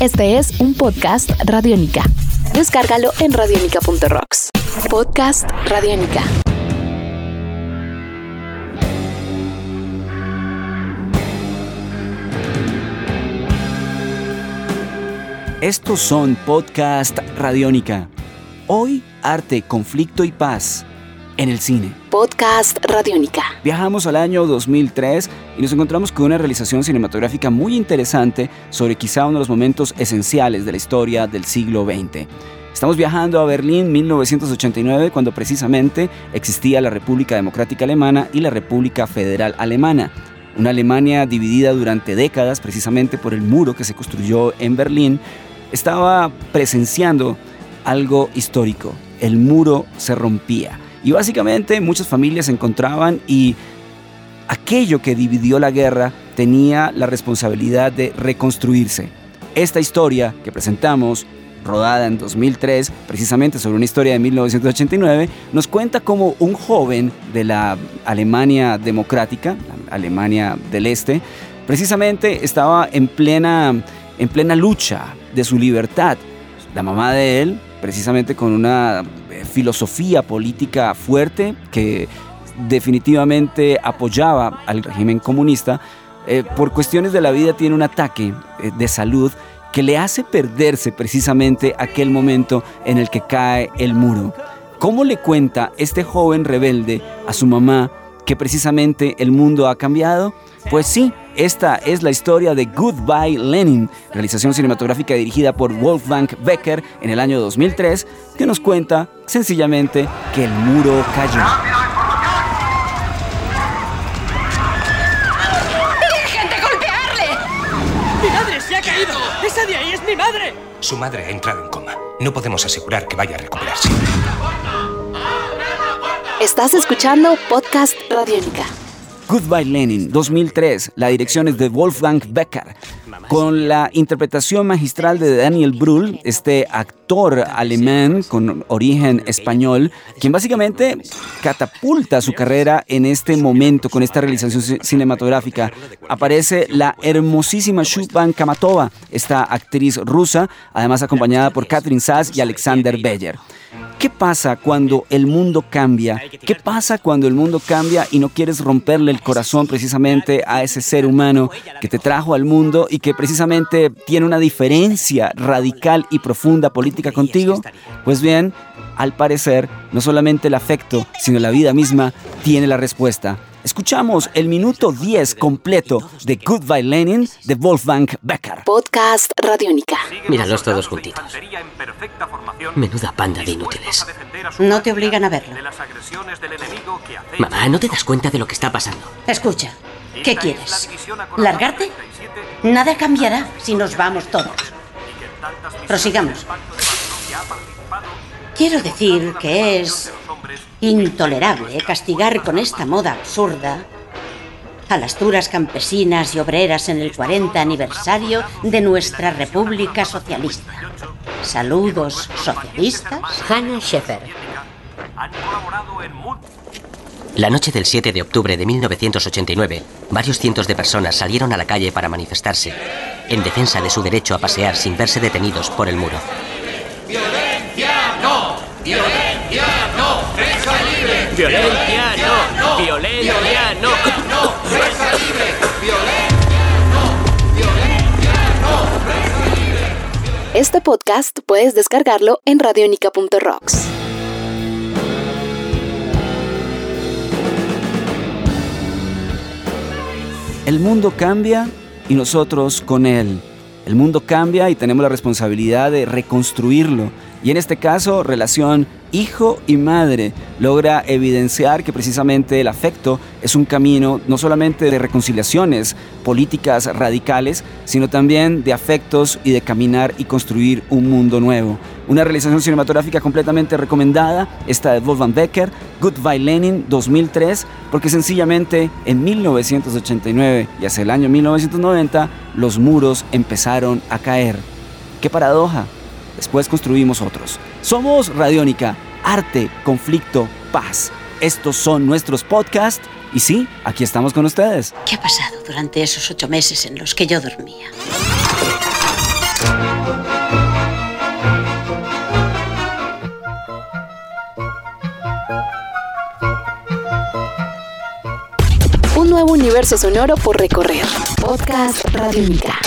Este es un podcast Radiónica. Descárgalo en radiónica.rocks. Podcast Radiónica. Estos son Podcast Radiónica. Hoy, arte, conflicto y paz en el cine. Podcast Radiónica. Viajamos al año 2003 y nos encontramos con una realización cinematográfica muy interesante sobre quizá uno de los momentos esenciales de la historia del siglo XX. Estamos viajando a Berlín 1989 cuando precisamente existía la República Democrática Alemana y la República Federal Alemana. Una Alemania dividida durante décadas precisamente por el muro que se construyó en Berlín, estaba presenciando algo histórico. El muro se rompía. Y básicamente muchas familias se encontraban y aquello que dividió la guerra tenía la responsabilidad de reconstruirse. Esta historia que presentamos, rodada en 2003, precisamente sobre una historia de 1989, nos cuenta cómo un joven de la Alemania democrática, Alemania del Este, precisamente estaba en plena, en plena lucha de su libertad. La mamá de él, precisamente con una eh, filosofía política fuerte que definitivamente apoyaba al régimen comunista, eh, por cuestiones de la vida tiene un ataque eh, de salud que le hace perderse precisamente aquel momento en el que cae el muro. ¿Cómo le cuenta este joven rebelde a su mamá que precisamente el mundo ha cambiado? Pues sí, esta es la historia de Goodbye Lenin, realización cinematográfica dirigida por Wolfgang Becker en el año 2003, que nos cuenta sencillamente que el muro cayó. ¡Dejen de golpearle! ¡Mi madre se ha caído! ¡Esa de ahí es mi madre! Su madre ha entrado en coma. No podemos asegurar que vaya a recuperarse. Estás escuchando Podcast Radiónica. Goodbye Lenin, 2003. La dirección es de Wolfgang Becker. Con la interpretación magistral de Daniel Brühl, este actor alemán con origen español, quien básicamente catapulta su carrera en este momento con esta realización cinematográfica. Aparece la hermosísima Shubhan Kamatova, esta actriz rusa, además acompañada por Catherine Sass y Alexander Beyer. ¿Qué pasa cuando el mundo cambia? ¿Qué pasa cuando el mundo cambia y no quieres romperle el corazón precisamente a ese ser humano que te trajo al mundo y que precisamente tiene una diferencia radical y profunda política contigo? Pues bien, al parecer, no solamente el afecto, sino la vida misma tiene la respuesta. Escuchamos el minuto 10 completo de Goodbye Lenin de Wolfgang Becker. Podcast Radiónica. Míralos todos juntitos. Menuda panda de inútiles. No te obligan a verlo. Mamá, ¿no te das cuenta de lo que está pasando? Escucha, ¿qué quieres? ¿Largarte? Nada cambiará si nos vamos todos. Prosigamos. Quiero decir que es intolerable castigar con esta moda absurda a las duras campesinas y obreras en el 40 aniversario de nuestra República Socialista. Saludos socialistas. Hannah Sheffer. La noche del 7 de octubre de 1989, varios cientos de personas salieron a la calle para manifestarse en defensa de su derecho a pasear sin verse detenidos por el muro. ¡Violencia no! ¡Prensa libre! ¡Violencia no! ¡Violencia no! ¡No! ¡Prensa libre! ¡Violencia no! ¡Violencia no! ¡Prensa libre! Este podcast puedes descargarlo en radionica.rocks. El mundo cambia y nosotros con él. El mundo cambia y tenemos la responsabilidad de reconstruirlo. Y en este caso, relación hijo y madre logra evidenciar que precisamente el afecto es un camino no solamente de reconciliaciones políticas radicales, sino también de afectos y de caminar y construir un mundo nuevo. Una realización cinematográfica completamente recomendada, esta de Wolfgang Becker, Goodbye Lenin 2003, porque sencillamente en 1989 y hacia el año 1990 los muros empezaron a caer. ¡Qué paradoja! Después construimos otros. Somos Radiónica, arte, conflicto, paz. Estos son nuestros podcasts y sí, aquí estamos con ustedes. ¿Qué ha pasado durante esos ocho meses en los que yo dormía? Un nuevo universo sonoro por recorrer. Podcast Radiónica.